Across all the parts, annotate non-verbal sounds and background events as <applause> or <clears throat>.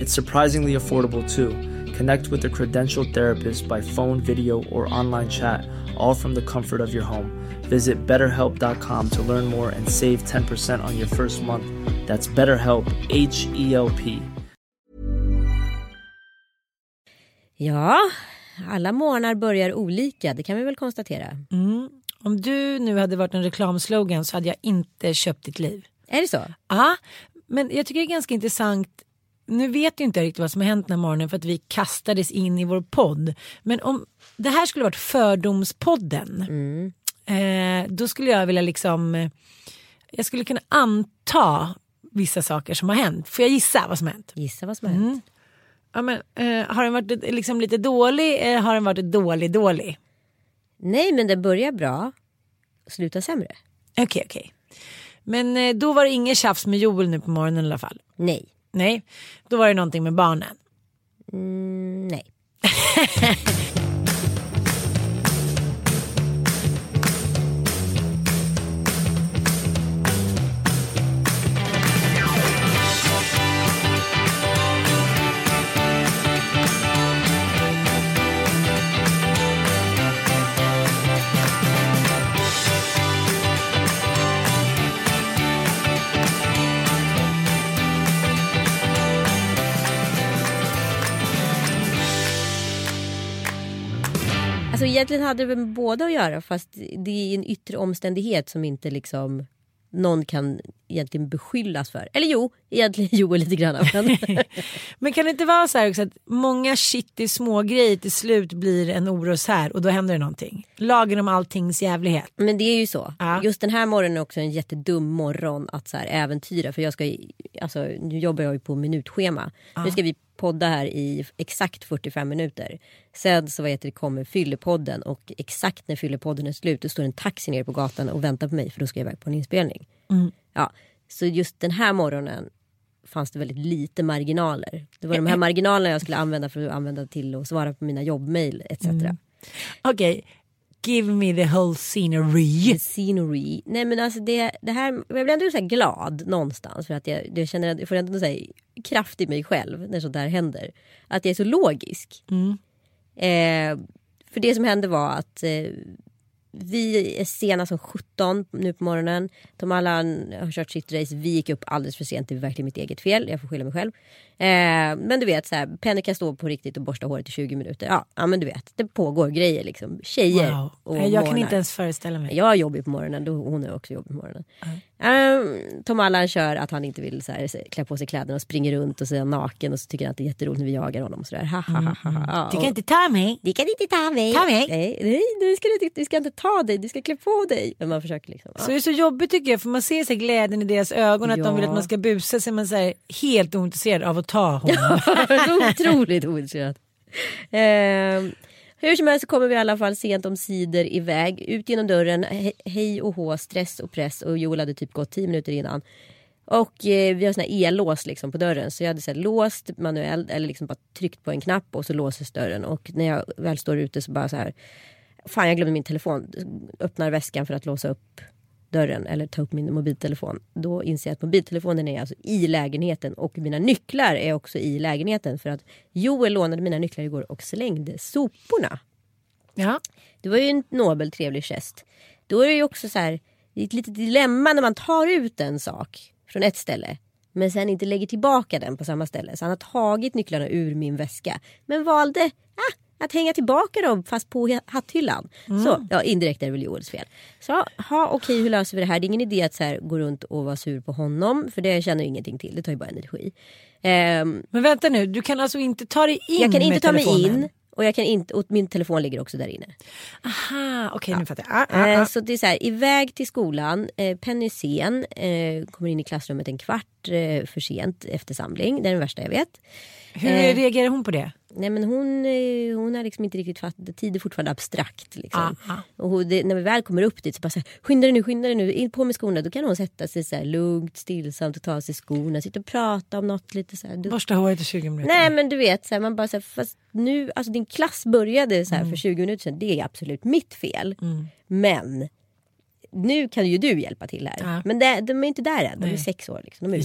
It's surprisingly affordable too. Connect with a credentialed therapist by phone, video, or online chat, all from the comfort of your home. Visit betterhelp.com to learn more and save 10% on your first month. That's BetterHelp, H E L P. Ja, alla månader börjar olika, det kan vi väl konstatera. Om du nu hade varit en reklamslogan så hade jag inte köpt ditt liv. Är det så? Ja, men jag tycker det är ganska intressant. Nu vet ju inte jag riktigt vad som har hänt den här morgonen för att vi kastades in i vår podd. Men om det här skulle varit Fördomspodden. Eh, då skulle jag vilja liksom. eh, Jag skulle kunna anta vissa saker som har hänt. Får jag gissa vad som har hänt? Gissa vad som har hänt. Ja, men, eh, har den varit eh, liksom lite dålig eller har den varit dålig dålig? Nej, men det börjar bra, slutar sämre. Okej okej. Men eh, då var det inget tjafs med Joel nu på morgonen i alla fall. Nej. Nej, då var det någonting med barnen. Mm, nej. <laughs> Alltså egentligen hade det väl med båda att göra fast det är en yttre omständighet som inte liksom någon kan egentligen beskyllas för. Eller jo, egentligen <laughs> Joel lite grann. Men <laughs> Men kan det inte vara så här också att många shitty små grejer till slut blir en oroshär och då händer det någonting. Lagen om alltings jävlighet. Men det är ju så. Ja. Just den här morgonen är också en jättedum morgon att så här äventyra. För jag ska, alltså, nu jobbar jag ju på minutschema. Nu ska vi podda här i exakt 45 minuter. Sen så vad heter det, kommer fyllepodden och exakt när fyllepodden är slut då står en taxi nere på gatan och väntar på mig för då ska jag iväg på en inspelning. Ja, så just den här morgonen fanns det väldigt lite marginaler. Det var de här marginalerna jag skulle använda för att använda till att svara på mina jobbmail etc. Okej, give me the whole scenery. The scenery. Nej men alltså det, det här, jag blir ändå så glad någonstans för att jag, jag känner jag får ändå så här kraft i mig själv när sånt där händer. Att jag är så logisk. Eh, för det som hände var att eh, vi är sena som 17 nu på morgonen. De alla har kört sitt race. Vi gick upp alldeles för sent. Det är verkligen mitt eget fel. Jag får skylla mig själv. Eh, men du vet, så här, Penny kan stå på riktigt och borsta håret i 20 minuter. Ja, ja men du vet, det pågår grejer liksom. Tjejer Wow. och Jag kan morgnar. inte ens föreställa mig. Jag är jobbig på morgonen, då hon är också jobbig på morgonen. Um, Tom Allan kör att han inte vill så här, klä på sig kläderna och springer runt och så är naken och så tycker han att det är jätteroligt när vi jagar honom. Och så där. Ha, ha, ha, ha, ha. Du Och- kan inte ta mig. det kan inte ta mig. Ta mig. Nej, nej du, ska, du, du ska inte ta dig, du ska klä på dig. Men man försöker liksom. Så det är så jobbigt tycker jag för man ser så glädjen i deras ögon att de Ja. vill att man ska busa så är man så här helt ointresserad av att ta honom. <laughs> Otroligt ointresserad. Ehm, hur som helst så kommer vi i alla fall sent om sidor iväg. Ut genom dörren, he- hej och hå, stress och press. Och Joel hade typ gått tio minuter innan. Och eh, vi har såna e-lås liksom på dörren. Så jag hade så här, låst manuellt eller liksom bara tryckt på en knapp och så låses dörren. Och när jag väl står ute så bara så här. Fan jag glömde min telefon. Öppnar väskan för att låsa upp dörren eller ta upp min mobiltelefon. Då inser jag att mobiltelefonen är alltså i lägenheten och mina nycklar är också i lägenheten. För att Joel lånade mina nycklar igår och slängde soporna. ja. Det var ju en nobel trevlig gest. Då är det ju också så här, det är ett litet dilemma när man tar ut en sak från ett ställe men sen inte lägger tillbaka den på samma ställe. Så han har tagit nycklarna ur min väska men valde ah, att hänga tillbaka dem fast på hatthyllan. Så ja, indirekt är det väl Joels fel. Så ha, okej hur löser vi det här? Det är ingen idé att så här, gå runt och vara sur på honom för det känner ingenting till. Det tar ju bara energi. Ehm, Men vänta nu, du kan alltså inte ta dig in jag kan inte ta mig telefonen? in och, jag kan inte, och min telefon ligger också där inne. Aha, okej nu fattar jag. Ah, ah, Eh, ah. Så det är så här, iväg till skolan, eh, Penny sen, eh, kommer in i klassrummet en kvart för sent efter samling. Det är den värsta jag vet. Hur eh, reagerar hon på det? Nej men hon, eh, hon har liksom inte riktigt fattat, tid är fortfarande abstrakt. Liksom. Ah, ah. Och det, när vi väl kommer upp dit så bara så här, skynda dig nu, skynda dig nu, in på med skorna. Då kan hon sätta sig så här lugnt, stillsamt och ta av sig skorna, sitta och prata om något lite så här. Du, Borsta håret i 20 minuter. Nej men du vet, så här, man bara så här, fast nu, alltså din klass började så här Mm. för 20 minuter sedan, det är absolut mitt fel. Men nu kan ju du hjälpa till här. Ja. Men det, de är inte där än, de är Nej. sex år. Liksom. De är.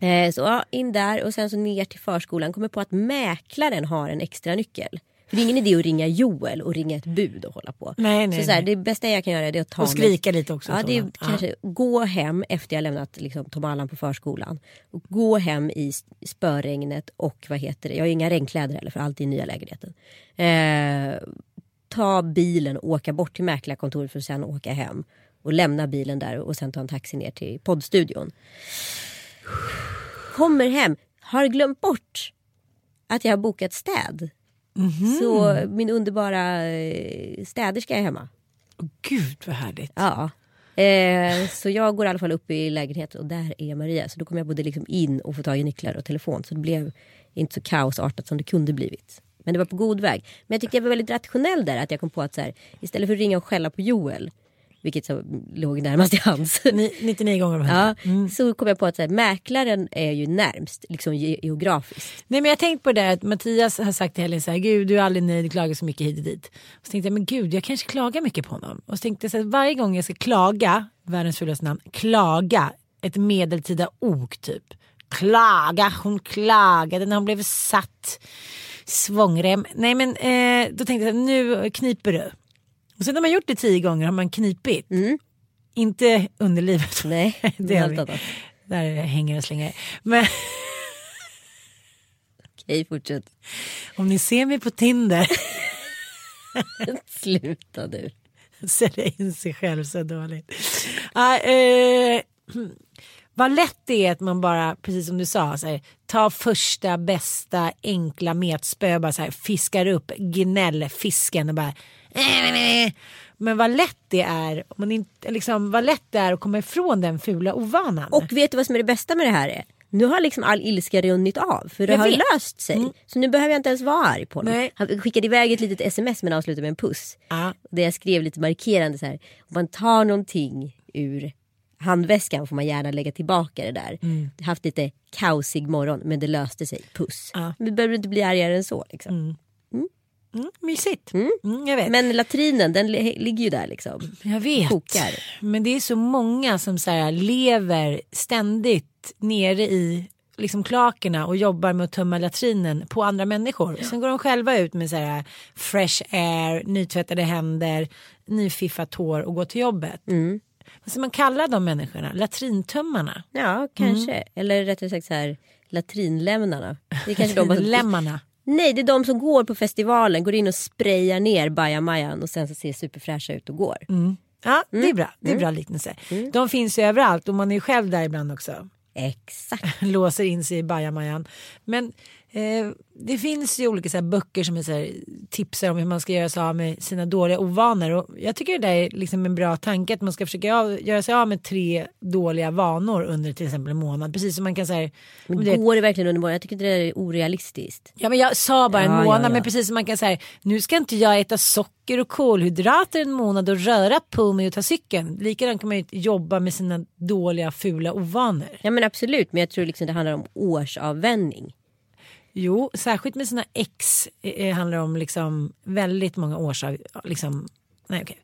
Eh, så ja, in där och sen så ner till förskolan. Kommer på att mäklaren har en extra nyckel. För det är ingen idé att ringa Joel och ringa ett bud och hålla på. Nej, nej, så så här, det bästa jag kan göra är att ta Och mig- skrika lite också. Ja, det är Ja. kanske gå hem efter jag lämnat liksom, Tom Allan på förskolan. Och gå hem i spöregnet och vad heter det, jag har inga regnkläder heller för allt i nya lägenheten. Eh, ta bilen och åka bort till mäklarkontoret för att sen åka hem. Och lämna bilen där och sen ta en taxi ner till poddstudion. Kommer hem, har glömt bort att jag har bokat städ. Så min underbara eh, städerska är hemma. Gud vad härligt. Ja. Eh, så jag går i alla fall upp i lägenheten och där är Maria. Så då kommer jag både liksom in och få tag i nycklar och telefon. Så det blev inte så kaosartat som det kunde blivit. Men det var på god väg. Men jag tyckte jag var väldigt rationell där. Att jag kom på att så här, istället för att ringa och skälla på Joel. Vilket så låg närmast i hans. Ni- 99 gånger om Ja, hundra. Så kom jag på att så här, mäklaren är ju närmst, liksom ge- geografiskt. Nej men jag har tänkt på det där att Mattias har sagt till Helene så här, gud du är aldrig nöjd, du klagar så mycket hit och dit. Och så tänkte jag, men gud jag kanske klagar mycket på honom. Och så tänkte jag så här, varje gång jag ska klaga, världens fulaste namn, klaga, ett medeltida ok typ. Klaga, hon klagade när hon blev satt. Svångrem. Nej men eh, då tänkte jag, nu kniper du. Och sen när man gjort det tio gånger har man knipit. Inte underlivet. Nej, <laughs> det det är annat. Där hänger och slänger. Men <laughs> Okej, fortsätt. om ni ser mig på Tinder <laughs> Sluta nu. sälja in sig själv så dåligt. Ja, eh, vad lätt det är att man bara, precis som du sa, så här, tar första bästa enkla metspö bara så här, fiskar upp gnällfisken och bara eh, men vad lätt det är, om man inte, liksom, vad lätt det är att komma ifrån den fula ovanan. Och vet du vad som är det bästa med det här? Är? Nu har liksom all ilska runnit av för det Jag har vet. löst sig. Så nu behöver jag inte ens vara arg på honom. Nej. Han skickade iväg ett litet sms men avslutade med en puss. Ja. Där jag skrev lite markerande så här. Om man tar någonting ur handväskan får man gärna lägga tillbaka det där. Mm. Haft lite kaosig morgon men det löste sig. Puss. Ja. Vi behöver inte bli argare än så. Liksom. Mm, mysigt. Mm, jag vet. Men latrinen den li- ligger ju där liksom. Jag vet. Kokar. Men det är så många som så här, lever ständigt nere i liksom klakerna och jobbar med att tömma latrinen på andra människor. Sen går de själva ut med så här fresh air, nytvättade händer, nyfiffat hår och går till jobbet. Vad ska man kalla de människorna? Latrintömmarna? Ja kanske. Mm. Eller rättare sagt så här latrinlämnarna. Det är kanske de Lämmarna. Nej, det är de som går på festivalen, går in och sprayar ner bajamajan och sen så ser superfräscha ut och går. Ja, det Mm. är bra. Det är bra liknelse. De finns ju överallt och man är ju själv där ibland också. Exakt. <laughs> låser in sig i bajamajan. Men eh, det finns ju olika så här, böcker som är så här, tipsar om hur man ska göra sig av med sina dåliga ovanor. Och jag tycker det där är liksom en bra tanke att man ska försöka av, göra sig av med tre dåliga vanor under till exempel en månad. Precis som man kan säga. Men går det verkligen under morgonen? Jag tycker det där är orealistiskt. Ja men jag sa bara en Ja, ja, månad ja. men precis som man kan säga nu ska inte jag äta socker och kolhydrater en månad och röra på mig och ta cykeln. Likadant kan man ju jobba med sina dåliga fula ovanor. Ja men absolut, men jag tror liksom det handlar om årsavvänjning. Jo, särskilt med sina ex eh, handlar det om liksom väldigt många års av, liksom, nej okej.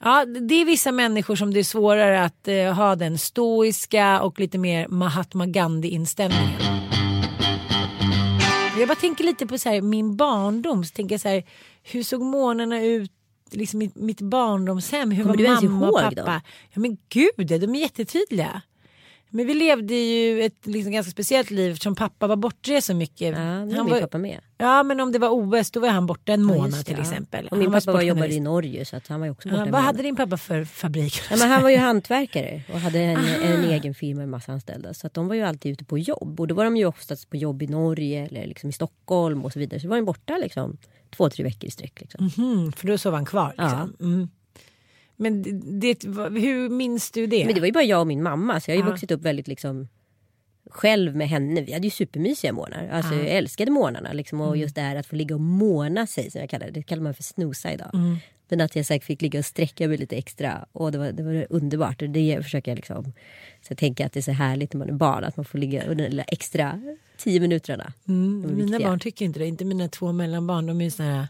Ja, det är vissa människor som det är svårare att eh, ha den stoiska och lite mer Mahatma Gandhi inställningen. Jag bara tänker lite på så här, min barndom, så tänker jag så här, hur såg morgnarna ut liksom mitt, mitt barndomshem, hur Kommer var mamma och pappa? dem? Ja men gud, de är jättetydliga. Men vi levde ju ett liksom ganska speciellt liv eftersom pappa var bortrest så mycket. Ja, det var han min pappa med. ja men om det var OS då var han borta en Ja, månad det, till ja. exempel. Och min Han pappa var jobbade i Norge så att han var ju också borta Ja, vad månad. hade din pappa för fabrik? Ja, men han var ju <laughs> hantverkare och hade en, en egen firma med massa anställda. Så att de var ju alltid ute på jobb. Och då var de ju oftast på jobb i Norge eller liksom i Stockholm och så vidare. Så var de borta liksom två, tre veckor i sträck. Liksom. Mm, för då sov han kvar. Liksom. Mm. Men det, hur minns du det? Men det var ju bara jag och min mamma. Så jag har ju Ja. vuxit upp väldigt liksom själv med henne. Vi hade ju supermysiga morgnar. Alltså, Jag älskade morgnarna. Liksom, och Mm. just det här att få ligga och måna sig som jag kallar det. Det kallar man för snosa idag. Mm. Men att jag säkert fick ligga och sträcka mig lite extra. Och det var, det var underbart. Och det försöker jag liksom. Så jag tänker att det är så härligt när man är barn. Att man får ligga under de där extra tio minuterna. Mm, mina barn tycker inte det. Inte mina två mellanbarn. De är ju här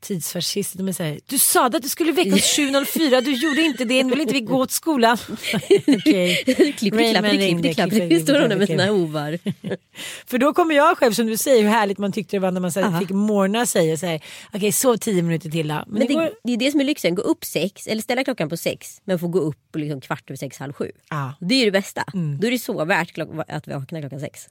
tidsfascister. De är så här, du sa att du skulle väckas 7.04. Du gjorde inte det. Nu vill inte vi gå till skolan. <laughs> Okej. Klipp, Raymond klapp, klipp, står hon där med sina hovar. <laughs> För då kommer jag själv som du säger hur härligt man tyckte det var när man fick morgna sig och säga okej sov tio minuter till då. Men, Men det det, går... det är det som är lyxen. Gå upp sex, eller ställa klockan på sex. Men få gå upp liksom kvart över sex, halv sju. Det är ju det bästa. Då är det så värt att vakna klockan sex.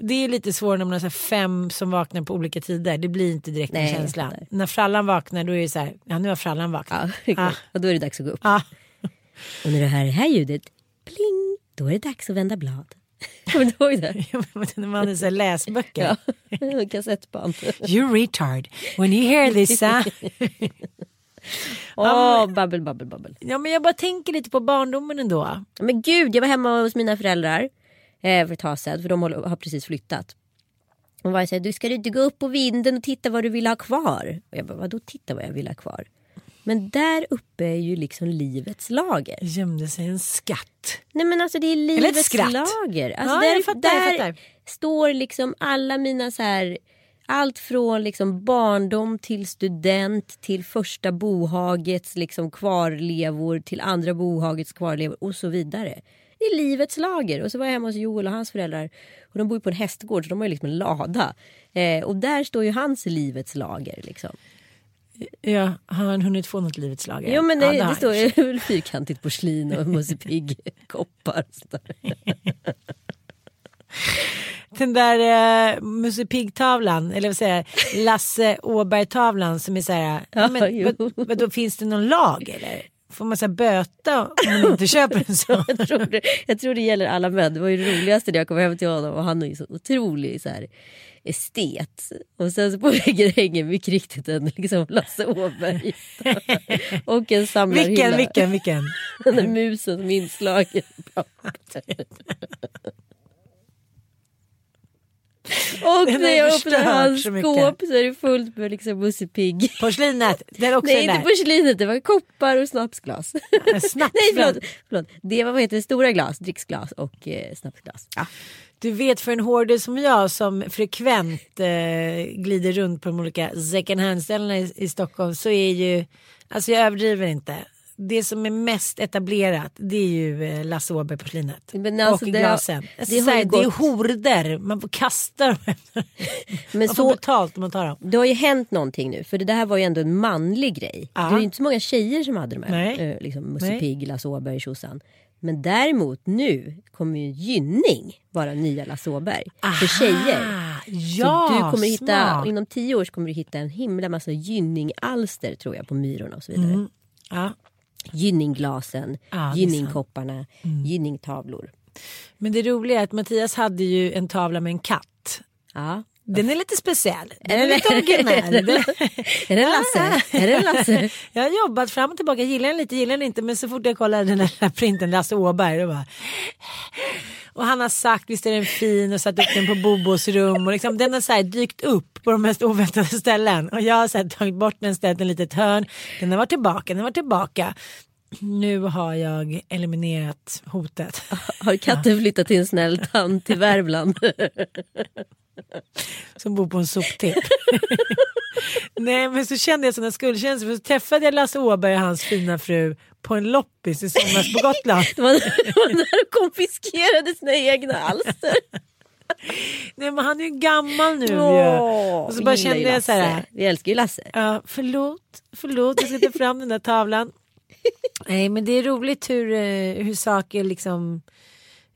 Det är lite svårare när man har fem som vaknar på olika tider. Det blir inte direkt en Nej, känsla. jag fattar. När frallan vaknar då är det så här, ja nu har frallan Ja, vaknat. ah. Och då är det dags att gå upp. Ah. <laughs> Och när du hör det här ljudet, pling, då är det dags att vända blad. <laughs> Kommer du ihåg det? <laughs> Ja, när man hade så läsböcker. Ja, kassettband. You retard. When you hear this. Uh... Åh, babbel, babbel, babbel. ja men jag bara tänker lite på barndomen ändå. Men gud, jag var hemma hos mina föräldrar eh, tag sedan. För de har precis flyttat. Och var så här, du ska du inte gå upp på vinden och titta vad du vill ha kvar? Och jag bara, vadå titta vad jag vill ha kvar? Men där uppe är ju liksom livets lager. Gömde sig en skatt. Nej men alltså det är livets lager. Alltså Ja, där, fattar, där står liksom alla mina så här allt från liksom barndom till student till första bohagets liksom kvarlevor till andra bohagets kvarlevor och så vidare. Det är livets lager. Och så var jag hemma hos Joel och hans föräldrar. Och de bor ju på en hästgård så de har ju liksom en lada. Eh, och där står ju hans livets lager. Liksom. Ja, har han hunnit få något livets slag? Jo men det, ja, det står ju <laughs> fyrkantigt porslin och Musse Pigg koppar. <laughs> Den där uh, Musse Pigg-tavlan, eller vad säger Lasse Åberg-tavlan som är så här, <laughs> ja, men, vad, vad, då finns det någon lag eller? Får man så böta om man inte köper en sån? <laughs> jag, tror det, jag tror det gäller alla män. Det var ju det roligaste när jag kom hem till honom och han är ju så otrolig så här, estet. Och sen så på väggen hänger mycket riktigt en liksom Lasse Åberg. <laughs> och en samlarhylla. Vilken, vilken, vilken? <laughs> Den där musen som är inslagen. Och <laughs> Den när jag öppnar hans så skåp så är det fullt med liksom Musse Pigg. <laughs> Porslinet, det är också Nej den inte porslinet, det var koppar och snapsglas. <laughs> Snapsglas. Nej förlåt, förlåt. Det var vad heter det, stora glas, dricksglas och eh, snapsglas. Du vet för en hårdare som jag som frekvent eh, glider runt på de olika second hand-ställena i, i Stockholm så är ju, alltså jag överdriver inte. Det som är mest etablerat det är ju eh, Lasse Åberg-porslinet. Men alltså, och det har- glasen. det Alltså, har så här, ju det är gått- horder, man får kasta dem. <laughs> Men man får så, betalt om man tar dem. det har ju hänt någonting nu för det där var ju ändå en manlig grej. Ja. Det var ju inte så många tjejer som hade de här. Nej. Eh, liksom Musse. Pigg, Lasse Åberg, tjosan. Men däremot nu kommer ju Gynning vara nya Lasse Åberg. För tjejer. Ja, så du kommer hitta, smart. inom tio år kommer du hitta en himla massa Gynning-alster tror jag på Myrorna och så vidare. Mm. Ja. Gynningglasen, Ja, Gynningkopparna, Gynningtavlor. Men det roliga är att Mattias hade ju en tavla med en katt. Ja. Den är lite speciell. <laughs> <laughs> Den Är lite originell. Är det Lasse? Är det Lasse? <laughs> Jag har jobbat fram och tillbaka, gillar den lite, gillar den inte. Men så fort jag kollar den där printen, Lasse Åberg, då bara... Och han har sagt visst är den fin och satt upp den på Bobos rum. Och liksom, den har så här dykt upp på de mest oväntade ställen. Och jag har så här tagit bort den, ställt den litet hörn. Den har varit tillbaka, den har varit tillbaka. Nu har jag eliminerat hotet. Har katten flyttat till en snäll tant i Värmland? <laughs> som bor på en soptipp. <laughs> Nej men så kände jag sådana skuldkänslor för så träffade jag Lasse Åberg och hans fina fru på en loppis i somras på Gotland. <laughs> Det var, när de konfiskerade sina egna alster. Nej men han är ju gammal nu ju. Åh, Och så bara ju kände jag så här. Vi älskar ju Lasse. Ja, förlåt, förlåt, jag ska ta fram den där tavlan. Nej men det är roligt hur, eh, hur saker liksom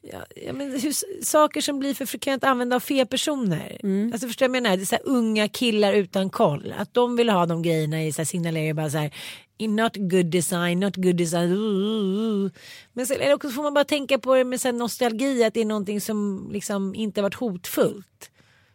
Ja, ja, men hur, saker som blir för frekvent använda av fel personer. Mm. Alltså förstår jag menar? Det är så unga killar utan koll. Att de vill ha de grejerna i så här, signalerar bara så här. Not good design, not good design. Men så, eller också får man bara tänka på det med så nostalgi. Att det är någonting som liksom inte varit hotfullt.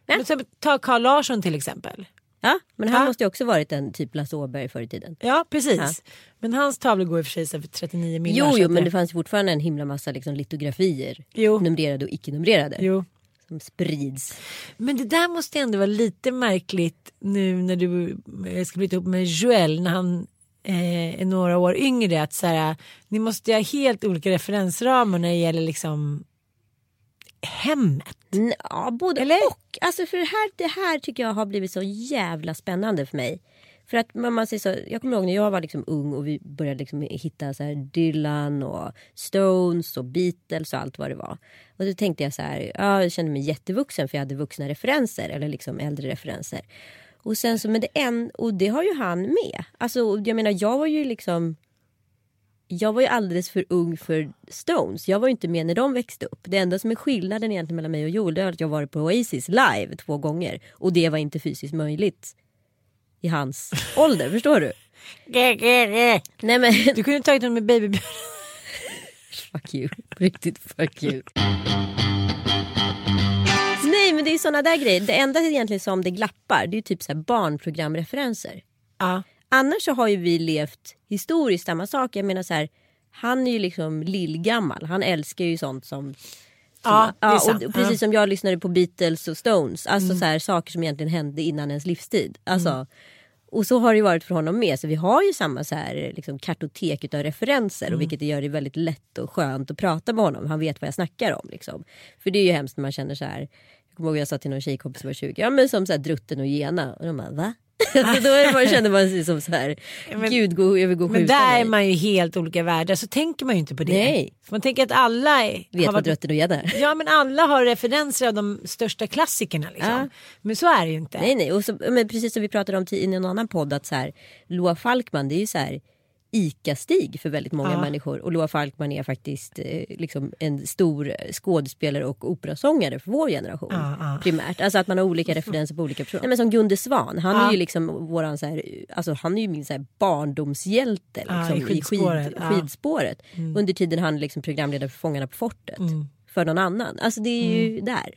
Men, exempel, ta Carl Larsson till exempel. Ja, men han Ja. måste ju också varit en typ Lasse Åberg förr i tiden. Ja precis. Men hans tavlor går i och för sig för 39 miljoner. Jo, jo, men det fanns fortfarande en himla massa liksom, litografier. Jo. Numrerade och icke-numrerade. Jo. Som sprids. Men det där måste ändå vara lite märkligt nu när du ska bli ihop med Joel när han eh, är några år yngre. Att så här, ni måste ha helt olika referensramar när det gäller liksom hemmet. Ja, både Eller? och. Alltså för det här, det här tycker jag har blivit så jävla spännande för mig. För att man, man säger så, jag kommer ihåg när jag var liksom ung och vi började liksom hitta så här Dylan och Stones och Beatles och allt vad det var. Och då tänkte jag så här, ja, jag kände mig jättevuxen för jag hade vuxna referenser eller liksom äldre referenser. Och sen så, men det en, och det har ju han med. Alltså jag menar jag var ju liksom jag var ju alldeles för ung för Stones. Jag var ju inte med när de växte upp. Det enda som är skillnaden egentligen mellan mig och Joel är att jag varit på Oasis live två gånger. Och det var inte fysiskt möjligt i hans <laughs> ålder. Förstår du? Nej men Du kunde tagit honom med babybjörn. fuck you. Riktigt fuck you. Nej men det är såna där grejer. Det enda egentligen som det glappar det är typ så här barnprogramreferenser. Ja. Annars så har ju vi levt historiskt samma sak. Jag menar så här, han är ju liksom lillgammal. Han älskar ju sånt som... som Ja, det är sant. och, precis Ja. som jag lyssnade på Beatles och Stones. Alltså så här, saker som egentligen hände innan ens livstid. Alltså, Och så har det ju varit för honom med. Så vi har ju samma så här, liksom, kartotek utav referenser. Och vilket gör det väldigt lätt och skönt att prata med honom. Han vet vad jag snackar om. Liksom. För det är ju hemskt när man känner så här. Jag kommer ihåg jag sa till någon tjejkompis som var 20. Ja men som så här, drutten och gena. Och de bara va? <laughs> Alltså, då är man känner man sig som så här. Gud gå, jag vill gå Men där är man ju helt olika världar så tänker man ju inte på det. Nej. Man tänker att alla är, Vet har vad varit- drutten och är. Ja men alla har referenser av de största klassikerna liksom. Ja. Men så är det ju inte. Nej nej, och så, men precis som vi pratade om i en annan podd att så här, Loa Falkman det är ju så här ICA-Stig för väldigt många Ja. människor. Och Loa Falkman är faktiskt eh, liksom en stor skådespelare och operasångare för vår generation. Ja, ja. Primärt. Alltså att man har olika referenser på olika personer. Nej, men som Gunde Svan, han är ju liksom våran så här, alltså han är ju min så här barndomshjälte liksom, i skidspåret, skid, ja. skidspåret. Under tiden han liksom programledare för Fångarna på fortet. För någon annan. Alltså det är ju där.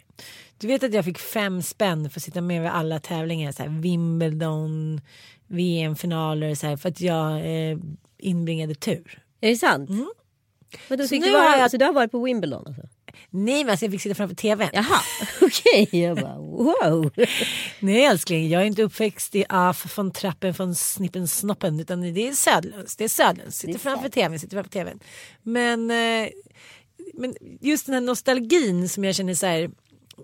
Du vet att jag fick fem spänn för att sitta med vid alla tävlingar. Så här, Wimbledon, VM-finaler. Så här, för att jag eh, inbringade tur. Är det sant? Men då Så du, vara, jag- alltså, du har varit på Wimbledon alltså? Nej men alltså jag fick sitta framför tvn. Jaha, <laughs> okej. Jag bara wow. Nej älskling, jag är inte uppväxt i Af från trappen från snippen snoppen utan det är Södlunds. Det är Södlunds. Sitter framför tvn, sitter framför tvn. Men, eh, men just den här nostalgin som jag känner så här.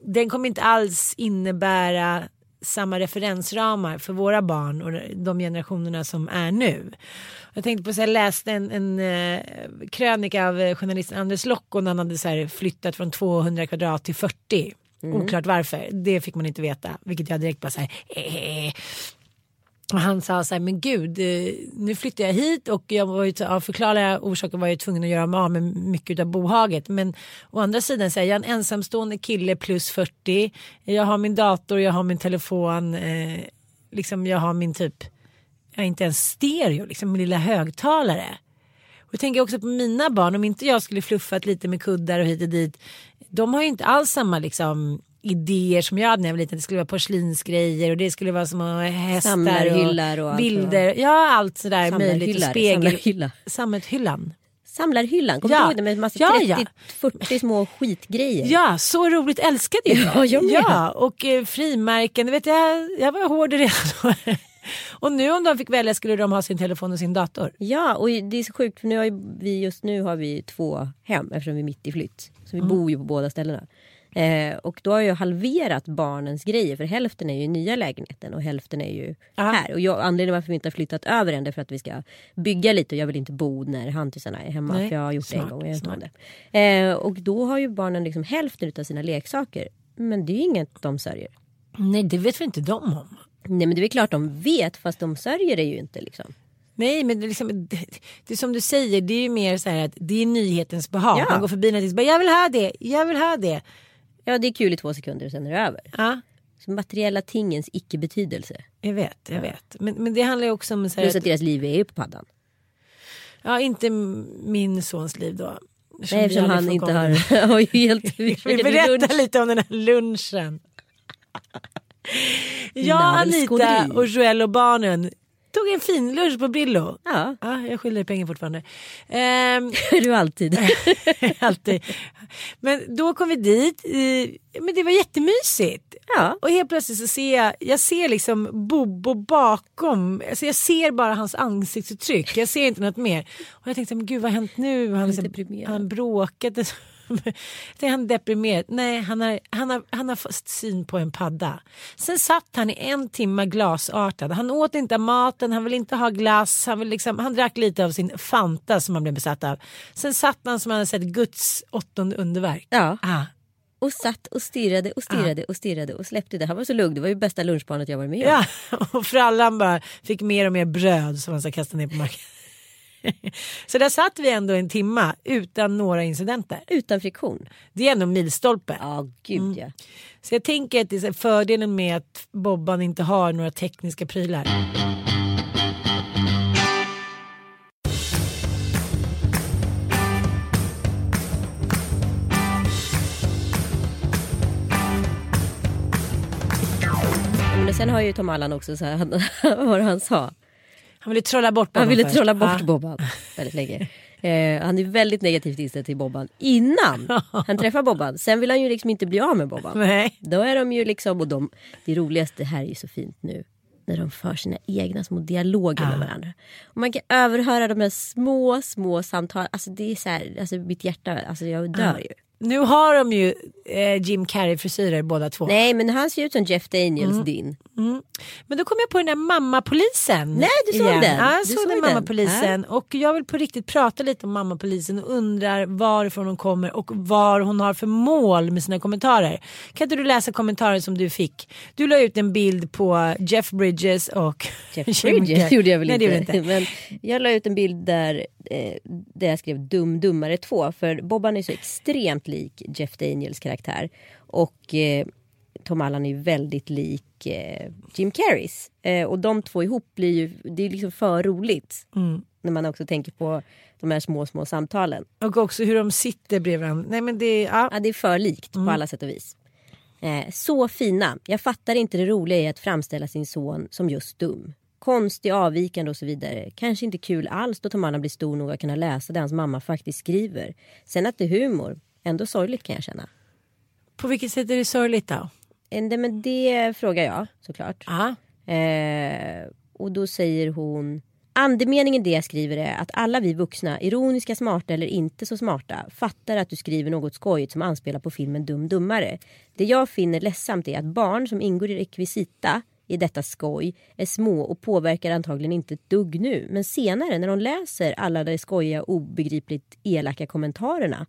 Den kommer inte alls innebära samma referensramar för våra barn och de generationerna som är nu. Jag tänkte på så här, läste en, en eh, krönika av eh, journalisten Anders Lock och när han hade så här, flyttat från 200 kvadrat till 40. Oklart varför, det fick man inte veta. Vilket jag direkt bara så här, eh. Och han sa så här, men gud, eh, nu flyttar jag hit och jag var ju, av förklarliga orsaker var jag tvungen att göra mig av med mycket av bohaget. Men å andra sidan så här, jag är en ensamstående kille plus 40. Jag har min dator, jag har min telefon, eh, liksom jag har min typ, jag har inte ens stereo, liksom min lilla högtalare. Och jag tänker också på mina barn, om inte jag skulle fluffat lite med kuddar och hit och dit. De har ju inte alls samma liksom idéer som jag hade när jag var liten. Det skulle vara porslinsgrejer och det skulle vara små hästar och allt bilder. Ja allt sådär möjligt. Och spegel. samlarhylla. Samlarhyllan. Samlarhyllan, kommer Ja. du ihåg det med en massa Ja, ja. 30-40 små skitgrejer? Ja, så roligt älskade jag. <laughs> Ja, jag med. ja, och eh, frimärken, vet jag, jag var hård redan <laughs> då. Och nu om de fick välja skulle de ha sin telefon och sin dator. Ja, och det är så sjukt för nu har vi just nu har vi två hem eftersom vi är mitt i flytt. Så vi Mm. bor ju på båda ställena. Eh, och då har jag halverat barnens grejer för hälften är ju i nya lägenheten och hälften är ju Aha. här. Och jag, anledningen varför vi inte har flyttat över än är för att vi ska bygga lite och jag vill inte bo när hantisarna är hemma Nej, för jag har gjort det en smart, gång jag smart. det. Eh, och då har ju barnen liksom hälften av sina leksaker. Men det är ju inget de sörjer. Nej, det vet väl inte de om. Nej men det är klart de vet fast de sörjer det ju inte liksom. Nej men det liksom, det, det som du säger, det är ju mer så här att det är nyhetens behag. Ja. Man går förbi någonting och bara jag vill ha det, jag vill ha det. Ja det är kul i två sekunder och sen är det över. Ja, Så materiella tingens icke-betydelse. jag vet, jag vet. Men, men det handlar ju också om så Plus att, att deras liv är ju på paddan. ja inte min sons liv då. Eftersom Nej eftersom han inte har, har <laughs> helt <laughs> Vi berättar lite om den här lunchen. <laughs> Jag, Anita och Joel och barnen tog en fin lunch på Brillo. Ja, Ja, jag skyller dig pengar fortfarande. <laughs> Ehm, du alltid. <laughs> alltid. Men då kom vi dit. Men det var jättemysigt. Ja. Och helt plötsligt så ser jag, jag ser liksom Bobo bakom. Alltså jag ser bara hans ansiktsuttryck. Jag ser inte något mer. Och jag tänkte, men gud vad har hänt nu? Han, liksom, han bråkade. <laughs> Det är han deprimerad. Nej, han har, han, har, han har fått syn på en padda. Sen satt han i en timme glasartad. Han åt inte maten, han vill inte ha glass. Han, vill liksom, han drack lite av sin Fanta som han blev besatt av. Sen satt han som han hade sett Guds åttonde underverk. Ja. Ah. Och satt och stirrade och stirrade och stirrade och släppte det. Han var så lugn. Det var ju bästa lunchbarnet jag varit med om. Ja, <laughs> och frallan bara fick mer och mer bröd som han ska kasta ner på marken. <laughs> Så där satt vi ändå en timma utan några incidenter. Utan friktion. Det är ändå milstolpe. Ja, gud ja. Så jag tänker att det är fördelen med att Bobban inte har några tekniska prylar. Sen har ju Tom Allan också så här, <laughs> vad han sa? Han ville trolla bort Bobban Han ville först. trolla bort Ja. Bobban väldigt länge. Eh, han är väldigt negativt inställd till Bobban innan <laughs> han träffar Bobban. Sen vill han ju liksom inte bli av med Bobban. Nej. Då är de ju liksom, och de, det roligaste här är ju så fint nu. När de för sina egna små dialoger med varandra. Och man kan överhöra de här små, små samtalen. Alltså det är så här, alltså mitt hjärta, alltså jag dör ju. Nu har de ju eh, Jim Carrey frisyrer båda två. Nej men han ser ut som Jeff Daniels din. Men då kom jag på den där mammapolisen. Nej, du såg igen. den. Ja, jag såg såg den mammapolisen. Och jag vill på riktigt prata lite om mammapolisen och undrar varifrån hon kommer och vad hon har för mål med sina kommentarer. Kan inte du läsa kommentarer som du fick? Du la ut en bild på Jeff Bridges och Jeff <laughs> Bridges gjorde jag väl Nej, inte. <laughs> Men jag la ut en bild där, eh, där jag skrev Dum Dummare 2. För Bobban är så extremt lik Jeff Daniels karaktär. Och eh, Tom Allan är väldigt lik eh, Jim Carreys. Eh, och de två ihop blir ju, det är liksom för roligt. Mm. När man också tänker på de här små, små samtalen. Och också hur de sitter bredvid varandra. Nej men det, ja. Ja, det är för likt Mm. på alla sätt och vis. Eh, så fina. Jag fattar inte det roliga i att framställa sin son som just dum. Konstig, avvikande och så vidare. Kanske inte kul alls då Tom Anna blir stor nog att kunna läsa det hans mamma faktiskt skriver. Sen att det är humor, ändå sorgligt kan jag känna. På vilket sätt är det sorgligt då? Eh, det- Men det frågar jag såklart. Eh, och då säger hon Andemeningen det jag skriver är att alla vi vuxna, ironiska, smarta eller inte så smarta, fattar att du skriver något skojigt som anspelar på filmen Dum Dummare. Det jag finner ledsamt är att barn som ingår i rekvisita i detta skoj är små och påverkar antagligen inte ett dugg nu. Men senare när de läser alla de skojiga, obegripligt elaka kommentarerna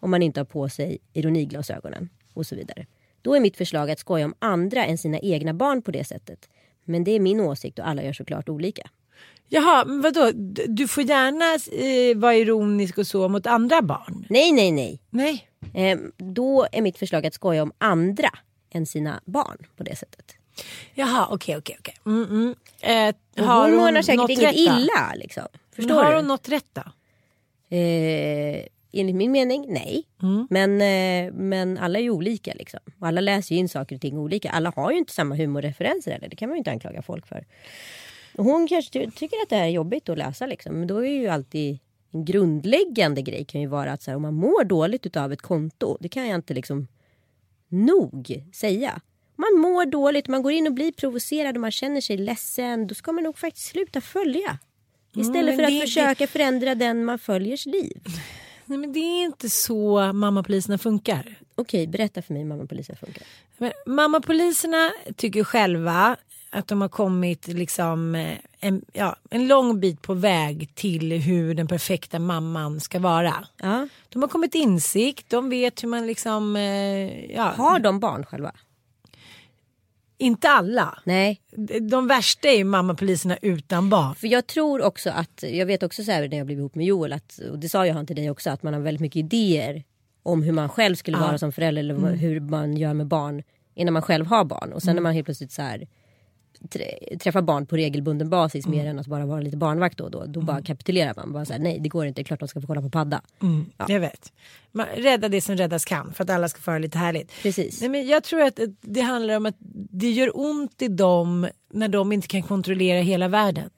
om man inte har på sig ironiglasögonen och så vidare. Då är mitt förslag att skoja om andra än sina egna barn på det sättet. Men det är min åsikt och alla gör såklart olika. Jaha, men vadå? Du får gärna eh, vara ironisk och så mot andra barn. Nej, nej, nej. Nej. Eh, då är mitt förslag att skoja om andra än sina barn på det sättet. Jaha, okej, okej, okej. Mm, mm. Eh, har hon hon säkert inget illa. Liksom. Förstår har du? hon något rätt då? Eh, enligt min mening, nej. Mm. Men, eh, men alla är ju olika. Liksom. Och alla läser ju in saker och ting olika. Alla har ju inte samma humorreferenser heller. Det kan man ju inte anklaga folk för. Hon kanske ty- tycker att det här är jobbigt att läsa. Liksom. Men då är ju alltid en grundläggande grej kan ju vara att så här, om man mår dåligt av ett konto. Det kan jag inte liksom nog säga. Man mår dåligt, man går in och blir provocerad och man känner sig ledsen. Då ska man nog faktiskt sluta följa. Istället Mm, för att det- försöka förändra den man följers liv. Nej, men det är inte så mammapoliserna funkar. Okej, berätta för mig hur mammapolisen funkar. Men mammapoliserna tycker själva att de har kommit liksom eh, en, ja, en lång bit på väg till hur den perfekta mamman ska vara. Ja. De har kommit insikt, de vet hur man liksom... Eh, ja. Har de barn själva? Inte alla. Nej, De värsta är ju mammapoliserna utan barn. för jag tror också att, jag vet också så här när jag blev ihop med Joel, att, och det sa ju han till dig också, att man har väldigt mycket idéer om hur man själv skulle vara som förälder eller vad- hur man gör med barn innan man själv har barn. Och sen när man helt plötsligt så här, trä- träffar barn på regelbunden basis mer än att bara vara lite barnvakt då och då. Då bara kapitulerar man. Bara så här, nej det går inte, det är klart de ska få kolla på padda. Ja. Jag vet. Man, rädda det som räddas kan för att alla ska få ha lite härligt. Precis. Nej, men jag tror att det handlar om att det gör ont i dem när de inte kan kontrollera hela världen.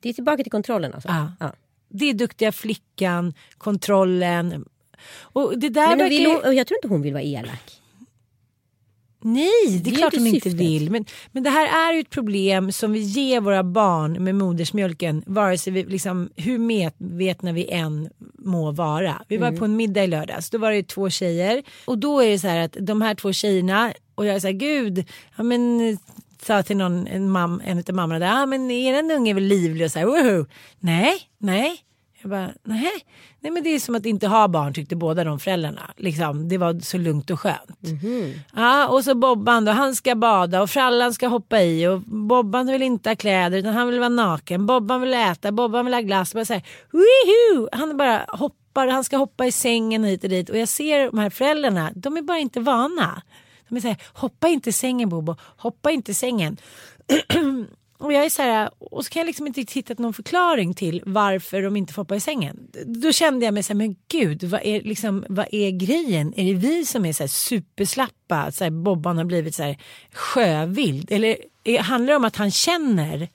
Det är tillbaka till kontrollen alltså. Ja. Ja. Det är duktiga flickan, kontrollen. Och det där Men vill, verkar- hon, och jag tror inte hon vill vara elak. Nej, det är, Det är klart hon inte vill. Men, men det här är ju ett problem som vi ger våra barn med modersmjölken. Vare sig vi, liksom, hur medvetna vi än må vara. Vi var Mm. på en middag i lördags. Då var det två tjejer. Och då är det så här att de här två tjejerna. Och jag är så här, gud. Ja, men, sa till någon, en, mam, en av mammorna där. Ja men er unge är väl livlig och så här. Woho. Nej, nej. Jag bara, nej. nej men det är som att inte ha barn tyckte båda de föräldrarna. Liksom, det var så lugnt och skönt. Ja, och så Bobban då, han ska bada och frallan ska hoppa i och Bobban vill inte ha kläder utan han vill vara naken. Bobban vill äta, Bobban vill ha glass. Bara så här! Han bara hoppar, han ska hoppa i sängen hit och dit och jag ser de här föräldrarna, de är bara inte vana. De är så här, hoppa inte i sängen Bobo, hoppa inte i sängen. <clears throat> Och jag är så här, och så kan jag liksom inte hitta någon förklaring till varför de inte får hoppa i sängen. Då kände jag mig så här, men gud, vad är, liksom, vad är grejen? Är det vi som är så här superslappa? Så här, Bobban har blivit så här sjövild? Eller är, handlar det om att han känner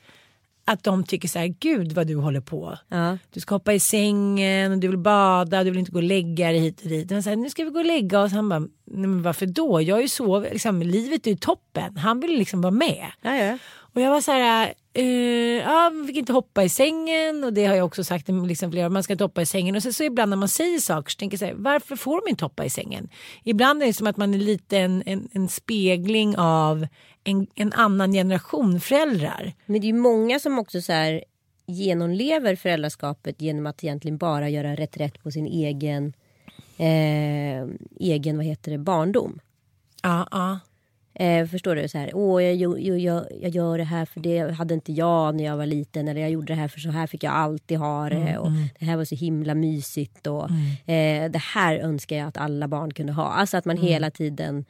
att de tycker så här, gud vad du håller på. Ja. Du ska hoppa i sängen och du vill bada du vill inte gå och lägga dig hit och dit. Och så här, nu ska vi gå och lägga oss. Han bara, nej men varför då? Jag är ju så, liksom, livet är ju toppen. Han vill liksom vara med. Ja, ja. Och jag var så här, eh, ja, man fick inte hoppa i sängen och det har jag också sagt liksom flera man ska inte hoppa i sängen. Och så, så ibland när man säger saker så tänker jag så här, varför får de inte hoppa i sängen? Ibland är det som att man är lite en, en, en spegling av en, en annan generation föräldrar. Men det är ju många som också så här genomlever föräldraskapet genom att egentligen bara göra rätt rätt på sin egen eh, egen vad heter det, barndom. Ja, ja. Eh, förstår du? Så här, Åh, jag, jag, jag, jag gör det här för det hade inte jag när jag var liten. Eller jag gjorde det här för så här fick jag alltid ha det. och Det här var så himla mysigt. Och, eh, det här önskar jag att alla barn kunde ha. Alltså att man hela tiden...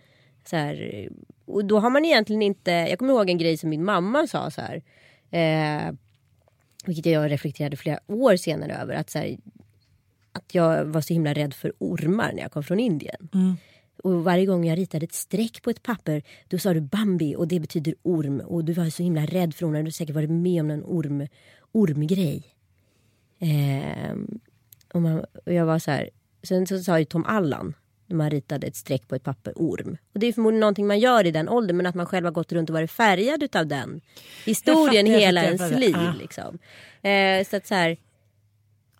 Så här, och då har man egentligen inte... Jag kommer ihåg en grej som min mamma sa så här. Eh, vilket jag reflekterade flera år senare över. Att, så här, att jag var så himla rädd för ormar när jag kom från Indien. Och varje gång jag ritade ett streck på ett papper då sa du Bambi och det betyder orm. Och du var så himla rädd för ormar. Du har säkert varit med om en orm, ormgrej. Ehm, och, man, och jag var så här. Sen så sa ju Tom Allan när man ritade ett streck på ett papper orm. Och det är förmodligen någonting man gör i den åldern men att man själv har gått runt och varit färgad utav den historien hela ens liv. Ja. Liksom. Eh, så att så här,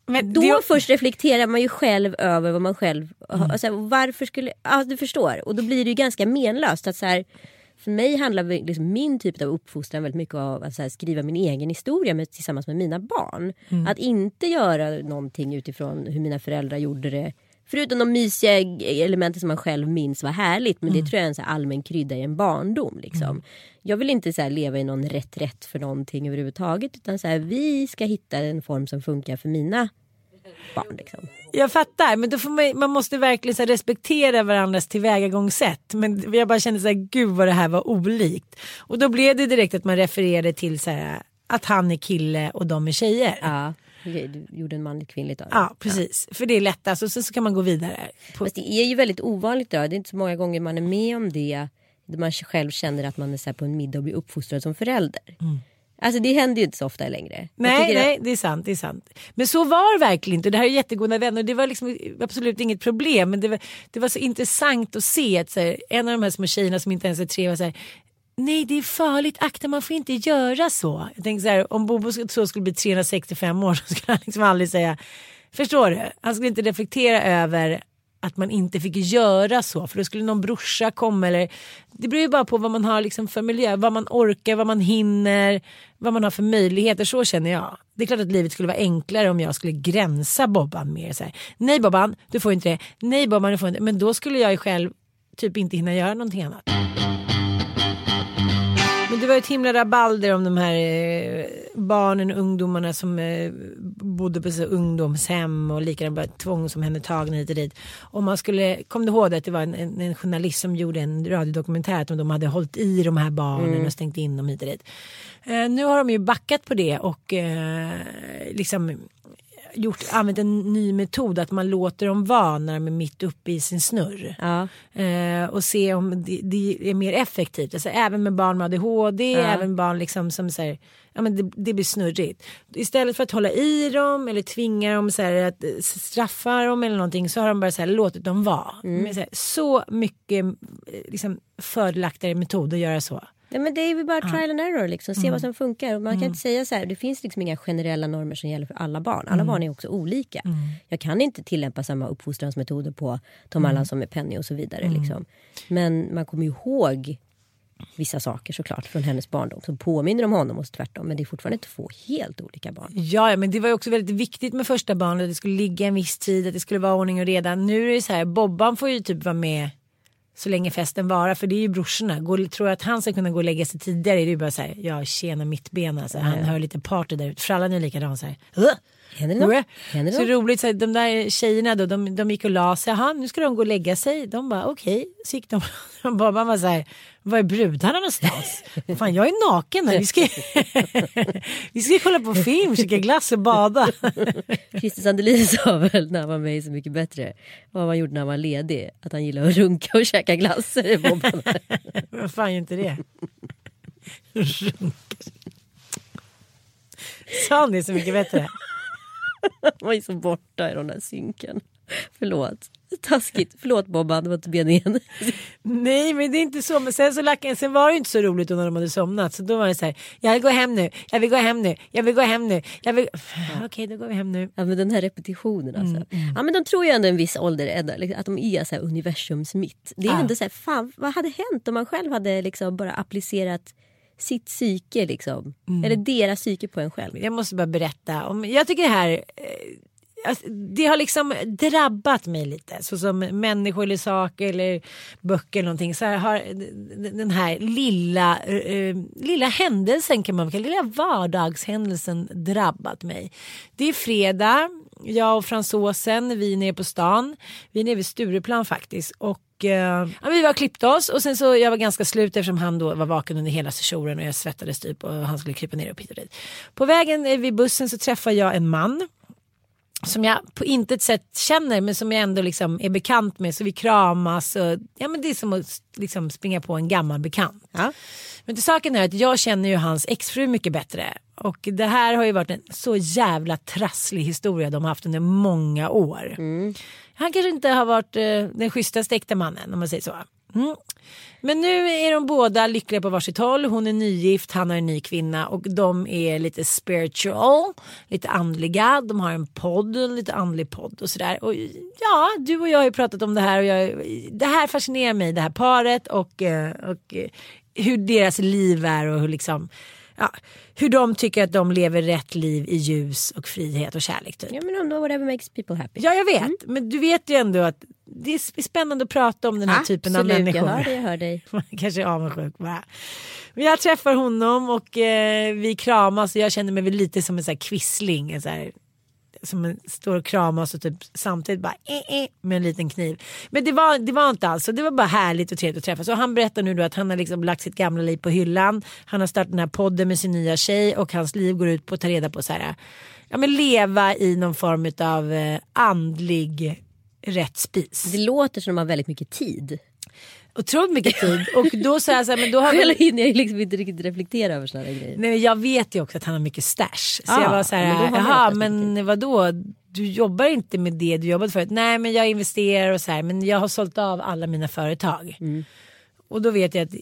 Men då det, först reflekterar man ju själv över vad man själv Mm. alltså, Varför skulle, ja du förstår. Och då blir det ju ganska menlöst. Att så här, för mig handlar liksom min typ av uppfostran väldigt mycket om att här, skriva min egen historia med, tillsammans med mina barn. Mm. Att inte göra någonting utifrån hur mina föräldrar gjorde det. Förutom de mysiga elementen som man själv minns var härligt. Men Mm. det tror jag är en så allmän krydda i en barndom. Liksom. Jag vill inte så leva i någon rätt rätt för någonting överhuvudtaget. Utan så här, vi ska hitta en form som funkar för mina barn. Liksom. jag fattar, men då får man, man måste verkligen så respektera varandras tillvägagångssätt. Men jag bara kände så här, gud vad det här var olikt. Och då blev det direkt att man refererade till så här, att han är kille och de är tjejer. Ja, du gjorde en manligt kvinnligt det. Ja, precis. För det är lättast och så, så kan man gå vidare. På, Fast det är ju väldigt ovanligt då. Det är inte så många gånger man är med om det. Där man själv känner att man är så på en middag och blir uppfostrad som förälder. Alltså det händer ju inte så ofta längre. Nej, nej, det är sant. Det är sant. Men så var det verkligen inte. Det här är jättegoda vänner och det var liksom absolut inget problem. Men det var, det var så intressant att se att här, en av de här små tjejerna som inte ens är tre var så här, Nej, det är farligt. Akta, man får inte göra så. Jag tänker så här, om Bobo så skulle bli 365 år <laughs> så skulle han liksom aldrig säga. Förstår du? Han skulle inte reflektera över att man inte fick göra så för då skulle någon brorsa komma eller det beror ju bara på vad man har liksom för miljö, vad man orkar, vad man hinner, vad man har för möjligheter, så känner jag. Det är klart att livet skulle vara enklare om jag skulle gränsa Bobban mer så här. Nej Bobban, du får inte det. Nej Bobban, du får inte det. Men då skulle jag ju själv typ inte hinna göra någonting annat. Det var ett himla rabalder om de här eh, barnen och ungdomarna som eh, bodde på så ungdomshem och likadant bara tvångsomhändertagna hit och dit. Och man skulle, kom du ihåg att det var en, en, en journalist som gjorde en radiodokumentär att de hade hållit i de här barnen och stängt in dem hit och dit. Eh, nu har de ju backat på det och liksom gjort, använt en ny metod att man låter dem vara när de är mitt uppe i sin snurr. Ja. Eh, och se om det, det är mer effektivt. Alltså, även med barn med ADHD, även med barn liksom som säger Ja, men det, det blir snurrigt. Istället för att hålla i dem eller tvinga dem så här, att eh, straffa dem eller någonting så har de bara så här, låtit dem vara. Men, så, här, så mycket eh, liksom, fördelaktigare metod att göra så. Ja, men det är ju bara trial and error, liksom. se vad som funkar. Och man kan inte säga så här, det finns liksom inga generella normer som gäller för alla barn. Alla barn är också olika. Jag kan inte tillämpa samma uppfostransmetoder på Tom Allan som med Penny och så vidare. Liksom. Men man kommer ju ihåg vissa saker såklart från hennes barndom som påminner om honom och tvärtom. Men det är fortfarande två helt olika barn. Ja, men det var ju också väldigt viktigt med första barnet. Det skulle ligga en viss tid, att det skulle vara ordning och reda. Nu är det så här, Bobban får ju typ vara med så länge festen varar. För det är ju brorsorna. Går, tror jag att han ska kunna gå och lägga sig tidigare är det ju bara så här, ja tjena mittbena. Så här, han hör lite party där ute. Frallan är likadan så här. Händer det något? Händer det Så roligt, så de där tjejerna då, de, de gick och la sig. Jaha, nu ska de gå och lägga sig. De bara okej. Så gick de. <laughs> Och Bobban var så här, var är brudarna någonstans? <laughs> Fan jag är naken här. Vi ska, <laughs> vi ska kolla på film, käka glass och bada. Christer Sandelin sa väl när han var med i Så mycket bättre vad man gjorde när han var ledig. Att han gillade att runka och käka glass. Vad fan gör inte det? Sa han det så mycket bättre? <laughs> Var ju så borta i den där synken. Förlåt. Taskigt. Förlåt Bobban, det var inte meningen. Nej men det är inte så. Men sen, så lack, sen var det inte så roligt när de hade somnat. Så då var det så här. Jag vill gå hem nu. Jag vill gå hem nu. Jag vill gå hem nu. Jag vill... Okej då går vi hem nu. Ja, men den här repetitionen alltså. Ja, men de tror ju ändå en viss ålder liksom, att de är så här universums mitt. Det är Ja. ändå så här, fan vad hade hänt om man själv hade liksom bara applicerat sitt psyke liksom. Eller deras psyke på en själv. Jag måste bara berätta. Om, jag tycker det här. Eh, alltså, det har liksom drabbat mig lite. Så som människor eller saker eller böcker eller någonting. Så här har den här lilla, eh, lilla händelsen kan man kalla lilla vardagshändelsen drabbat mig. Det är fredag. Jag och fransosen, vi är nere på stan. Vi är nere vid Stureplan faktiskt. Och eh, ja, vi var och klippte oss och sen så jag var ganska slut eftersom han då var vaken under hela sessionen och jag svettades typ och han skulle krypa ner upp hit och dit. På vägen eh, vid bussen så träffar jag en man som jag på intet sätt känner men som jag ändå liksom är bekant med så vi kramas och ja men det är som att liksom springa på en gammal bekant. Ja. Men till saken är att jag känner ju hans exfru mycket bättre och det här har ju varit en så jävla trasslig historia de har haft under många år. Han kanske inte har varit eh, den schysstaste äkta mannen om man säger så. Mm. Men nu är de båda lyckliga på varsitt håll. Hon är nygift, han har en ny kvinna och de är lite spiritual, lite andliga. De har en podd, en lite andlig podd och sådär. Och ja, du och jag har ju pratat om det här och jag, det här fascinerar mig, det här paret och, eh, och eh, hur deras liv är och hur liksom Ja, hur de tycker att de lever rätt liv i ljus och frihet och kärlek. Typ. Ja men om då whatever makes people happy. Ja jag vet, men du vet ju ändå att det är spännande att prata om den här typen av Absolut, människor. jag hör dig, jag hör dig. <laughs> Man kanske är avundsjuk. Va? Men jag träffar honom och eh, vi kramas och jag känner mig lite som en här så här, som står och kramas och typ samtidigt bara eh, eh, med en liten kniv. Men det var, det var inte alls så. Det var bara härligt och trevligt att träffas. Och han berättar nu då att han har liksom lagt sitt gamla liv på hyllan. Han har startat den här podden med sin nya tjej och hans liv går ut på att ta reda på så här. Ja men leva i någon form av eh, andlig rätt spis. Det låter som de har väldigt mycket tid. Otroligt mycket tid. Och då sa jag så här, men då har Själv väl... hinner jag liksom inte riktigt reflektera över sådana här grejer. Nej, men jag vet ju också att han har mycket stash. Så Ja, jag var så här, jaha men vadå? Du jobbar inte med det du jobbade förut. Nej men jag investerar och så här. Men jag har sålt av alla mina företag. Mm. Och då vet jag att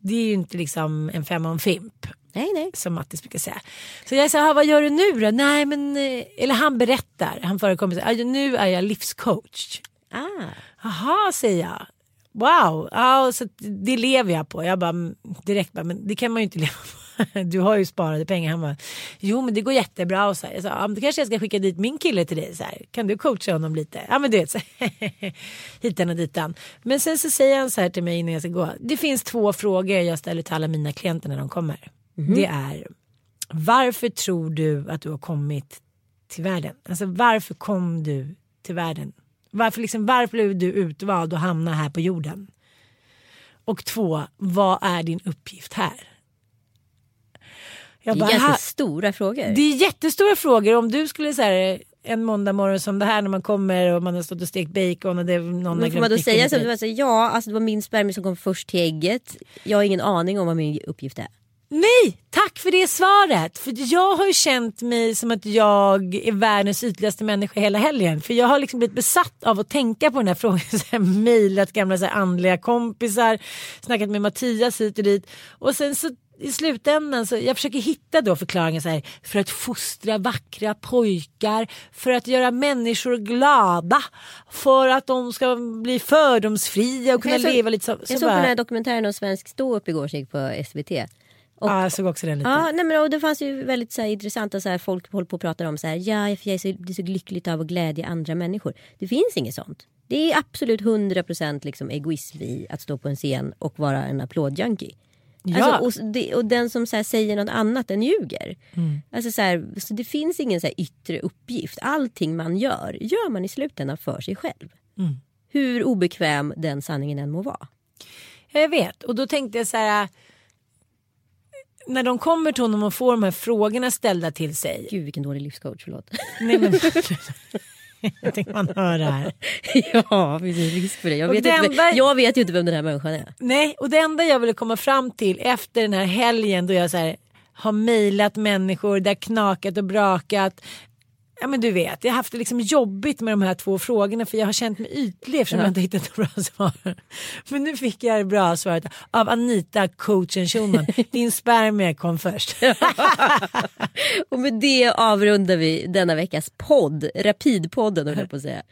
det är ju inte liksom en femma om fimp. Nej nej. Som Mattis brukar säga. Så jag sa, vad gör du nu då? Nej men, eh, eller han berättar. Han förekommer så här, "Ja, nu är jag livscoach. Ah. Jaha säger jag. Wow, ja, så det lever jag på. Jag bara mm, direkt bara, men det kan man ju inte <laughs> leva på. du har ju sparade pengar. Han bara, jo men det går jättebra. Och så här, jag sa, ja, men då kanske jag ska skicka dit min kille till dig. Så här, kan du coacha honom lite? Ja men du vet, så här, <laughs> hitan och ditan. Men sen så säger han så här till mig innan jag ska gå. Det finns två frågor jag ställer till alla mina klienter när de kommer. Det är, varför tror du att du har kommit till världen? Alltså varför kom du till världen? Varför, liksom, varför blev du utvald och hamnade här på jorden? Och två, vad är din uppgift här? Jag Det är bara, ganska "Här- stora frågor. det är jättestora frågor. Om du skulle säga en måndag morgon som det här när man kommer och man har stått och stekt bacon och det någon Men får man då säga så? så här, ja, alltså det var min spermie som kom först till ägget. Jag har ingen aning om vad min uppgift är. Nej, tack för det svaret. För jag har ju känt mig som att jag är världens ytligaste människa hela helgen. För jag har liksom blivit besatt av att tänka på den här <laughs> frågan. Så här, mejlat gamla så här, andliga kompisar, snackat med Mattias hit och dit. Och sen så i slutändan så jag försöker hitta då förklaringen så här för att fostra vackra pojkar, för att göra människor glada, för att de ska bli fördomsfria och kunna såg- leva lite så. så Jag såg på den här dokumentären om svensk ståupp igår som gick på SVT. Och, Ja, jag såg också den lite. Ja, nej men, och det fanns ju väldigt så här, intressanta så här, folk håller på och pratar om så här, ja, jag är så, det är så lyckligt av att glädja andra människor. Det finns inget sånt. Det är absolut 100% liksom egoism i att stå på en scen och vara en applådjunkie. Ja. Alltså, och, det, och den som så säger något annat den ljuger. Alltså, så, här, så det finns ingen så här, yttre uppgift. Allting man gör, gör man i slutändan för sig själv. Hur obekväm den sanningen än må vara. Ja, Jag vet och då tänkte jag så här. När de kommer till honom och får de här frågorna ställda till sig. Gud vilken dålig livscoach, förlåt. Nej, men, <laughs> jag tänkte man hör det här. ja, det en risk för det. Jag vet, det inte, enda- vem- jag vet ju inte vem den här människan är. Nej och det enda jag ville komma fram till efter den här helgen då jag så här, har mejlat människor, det har knakat och brakat. Ja men du vet, jag har haft det liksom jobbigt med de här två frågorna för jag har känt mig ytlig eftersom jag inte hittat några bra svar. Men nu fick jag det bra svaret av Anita, coachen Schulman. <laughs> Din spermie kom först. <laughs> Och med det avrundar vi denna veckas podd. Rapidpodden höll jag på att säga.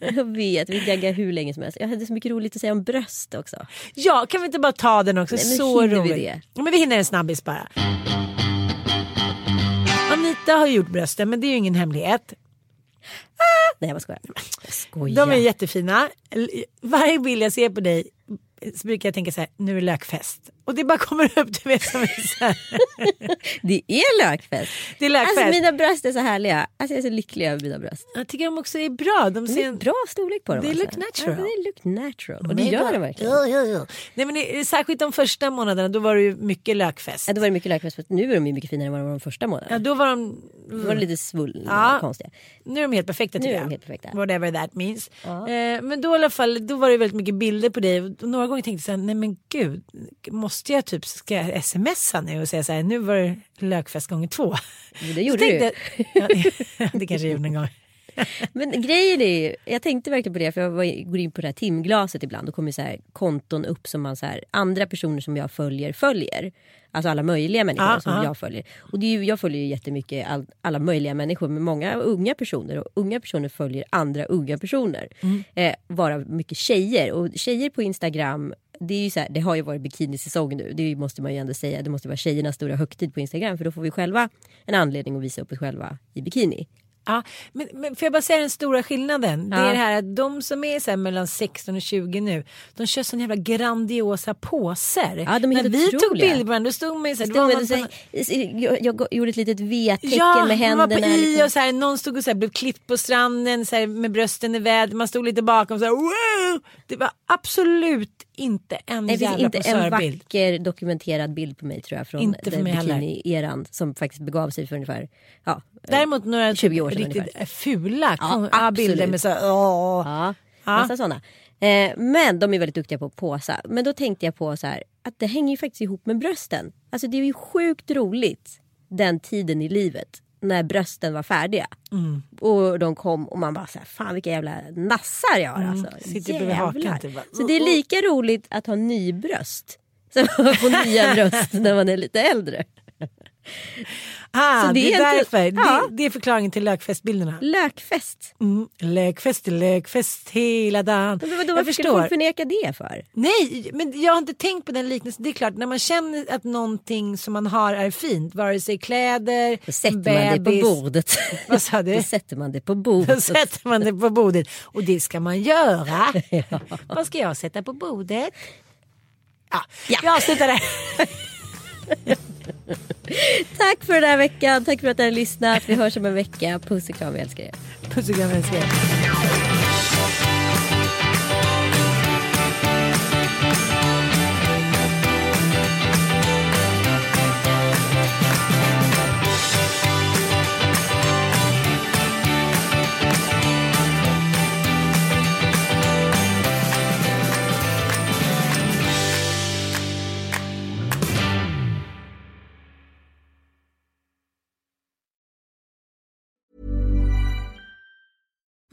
Jag vet, vi gaggar hur länge som helst. Jag hade så mycket roligt att säga om bröst också. Ja, kan vi inte bara ta den också? Nej, så hinner vi roligt. det? Ja, men vi hinner en snabbis bara. Anita har gjort brösten men det är ju ingen hemlighet. Nej jag bara skojar. Skojar. De är jättefina. Varje bild jag ser på dig så brukar jag tänka så här, nu är det lökfest. Och det bara kommer upp, du vet som är. <laughs> Det är lökfest. Det är lökfest. Alltså mina bröst är så härliga. Alltså jag är så lycklig över mina bröst. Jag tycker de också är bra. De Det ser är en bra storlek på dem. They alltså. look natural. Ja, they look natural. Och det är gör bra. de verkligen. Ja, ja, ja. Nej, men det, särskilt de första månaderna då var det ju mycket lökfest. Ja, då var det mycket lökfest. Nu är de ju mycket finare än vad de var de första Ja, månaderna. då var de, Då var lite svullna Ja. och konstiga. nu är de helt perfekta Nu tycker är jag. de helt perfekta. Whatever that means. Eh, men då i alla fall, då var det väldigt mycket bilder på dig. Och några gånger tänkte jag så här, nej men gud, måste jag typ, ska jag smsa nu och säga så här, nu var det lökfest gånger två. Men det Så gjorde tänkte du. jag- Ja, <laughs> det kanske jag gjorde en gång. <laughs> Men grejen är ju, jag tänkte verkligen på det för jag var, går in på det här timglaset ibland och kommer så här konton upp som man så här, andra personer som jag följer följer. Alltså alla möjliga människor Ja, som ja. jag följer. Och det är ju, jag följer ju jättemycket all, alla möjliga människor men många unga personer och unga personer följer andra unga personer. Mm. Eh, vara mycket tjejer och tjejer på Instagram det, är ju så här, det har ju varit bikinisäsong nu, det måste man ju ändå säga. Det måste vara tjejernas stora högtid på Instagram för då får vi själva en anledning att visa upp oss själva i bikini. Ja, men, men får jag bara säga den stora skillnaden? Det Ja. är det här att de som är så här mellan 16 och 20 nu, de kör såna jävla grandiosa påser. Ja, de är När vi tog bilder på då stod man ju så här, var man så, på- jag, jag gjorde ett litet V-tecken Ja, med man var på händerna. i liksom. och så här, någon stod och så här, blev klippt på stranden så här, med brösten i vädret, man stod lite bakom så här, wow! Det var absolut inte en finns jävla inte en vacker dokumenterad bild på mig tror jag från bikini-eran som faktiskt begav sig för ungefär ja, Däremot några 20 år sedan riktigt ungefär. fula kom- ja, bilder med så här, åh. Ja, Ja. massa sådana. Eh, men de är väldigt duktiga på att påsa. Men då tänkte jag på så här, att det hänger ju faktiskt ihop med brösten. Alltså det är ju sjukt roligt den tiden i livet när brösten var färdiga. Mm. Och de kom och man bara så här, fan vilka jävla nassar jag har alltså. Mm. Sitter bredvid hakan typ Så det är lika roligt att ha nybröst som att få nya bröst när man är lite äldre. Ah, Så det, det är därför. ja. Det, det är förklaringen till lökfestbilderna. Lökfest. Mm. Lökfest, lökfest hela dagen. Men vadå, jag varför skulle folk förneka det för? Nej, men jag har inte tänkt på den liknelsen. Det är klart, när man känner att någonting som man har är fint, vare sig kläder, Då sätter en man det på bebis. bordet. <laughs> Vad sa du? Då sätter man det på Då bordet. sätter man det på bordet. Och det ska man göra. <laughs> Vad ska jag sätta på bordet? Ja, Ja. vi avslutar där. <laughs> <laughs> Tack för den här veckan. Tack för att ni har lyssnat. Vi hörs om en vecka. Puss och kram, vi älskar er. Puss och kram Vi älskar er.